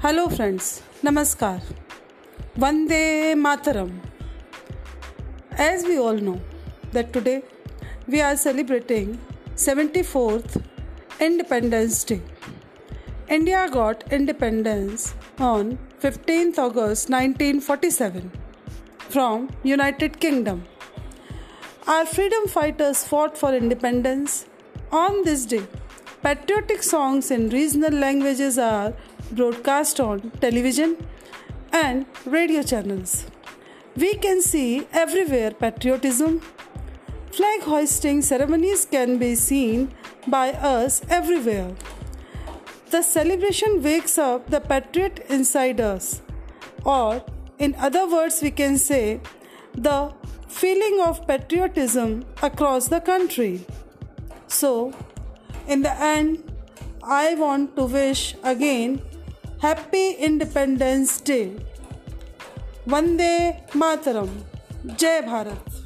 Hello, friends. Namaskar. Vande Mataram. As we all know, that today we are celebrating 74th Independence Day. India got independence on 15th August 1947 from United Kingdom. Our freedom fighters fought for independence. On this day, patriotic songs in regional languages are broadcast on television and radio channels. We can see everywhere patriotism. Flag hoisting ceremonies can be seen by us everywhere. The celebration wakes up the patriot inside us, or in other words, we can say the feeling of patriotism across the country. So, in the end, I want to wish again happy independence day Vande Mataram Jai Bharat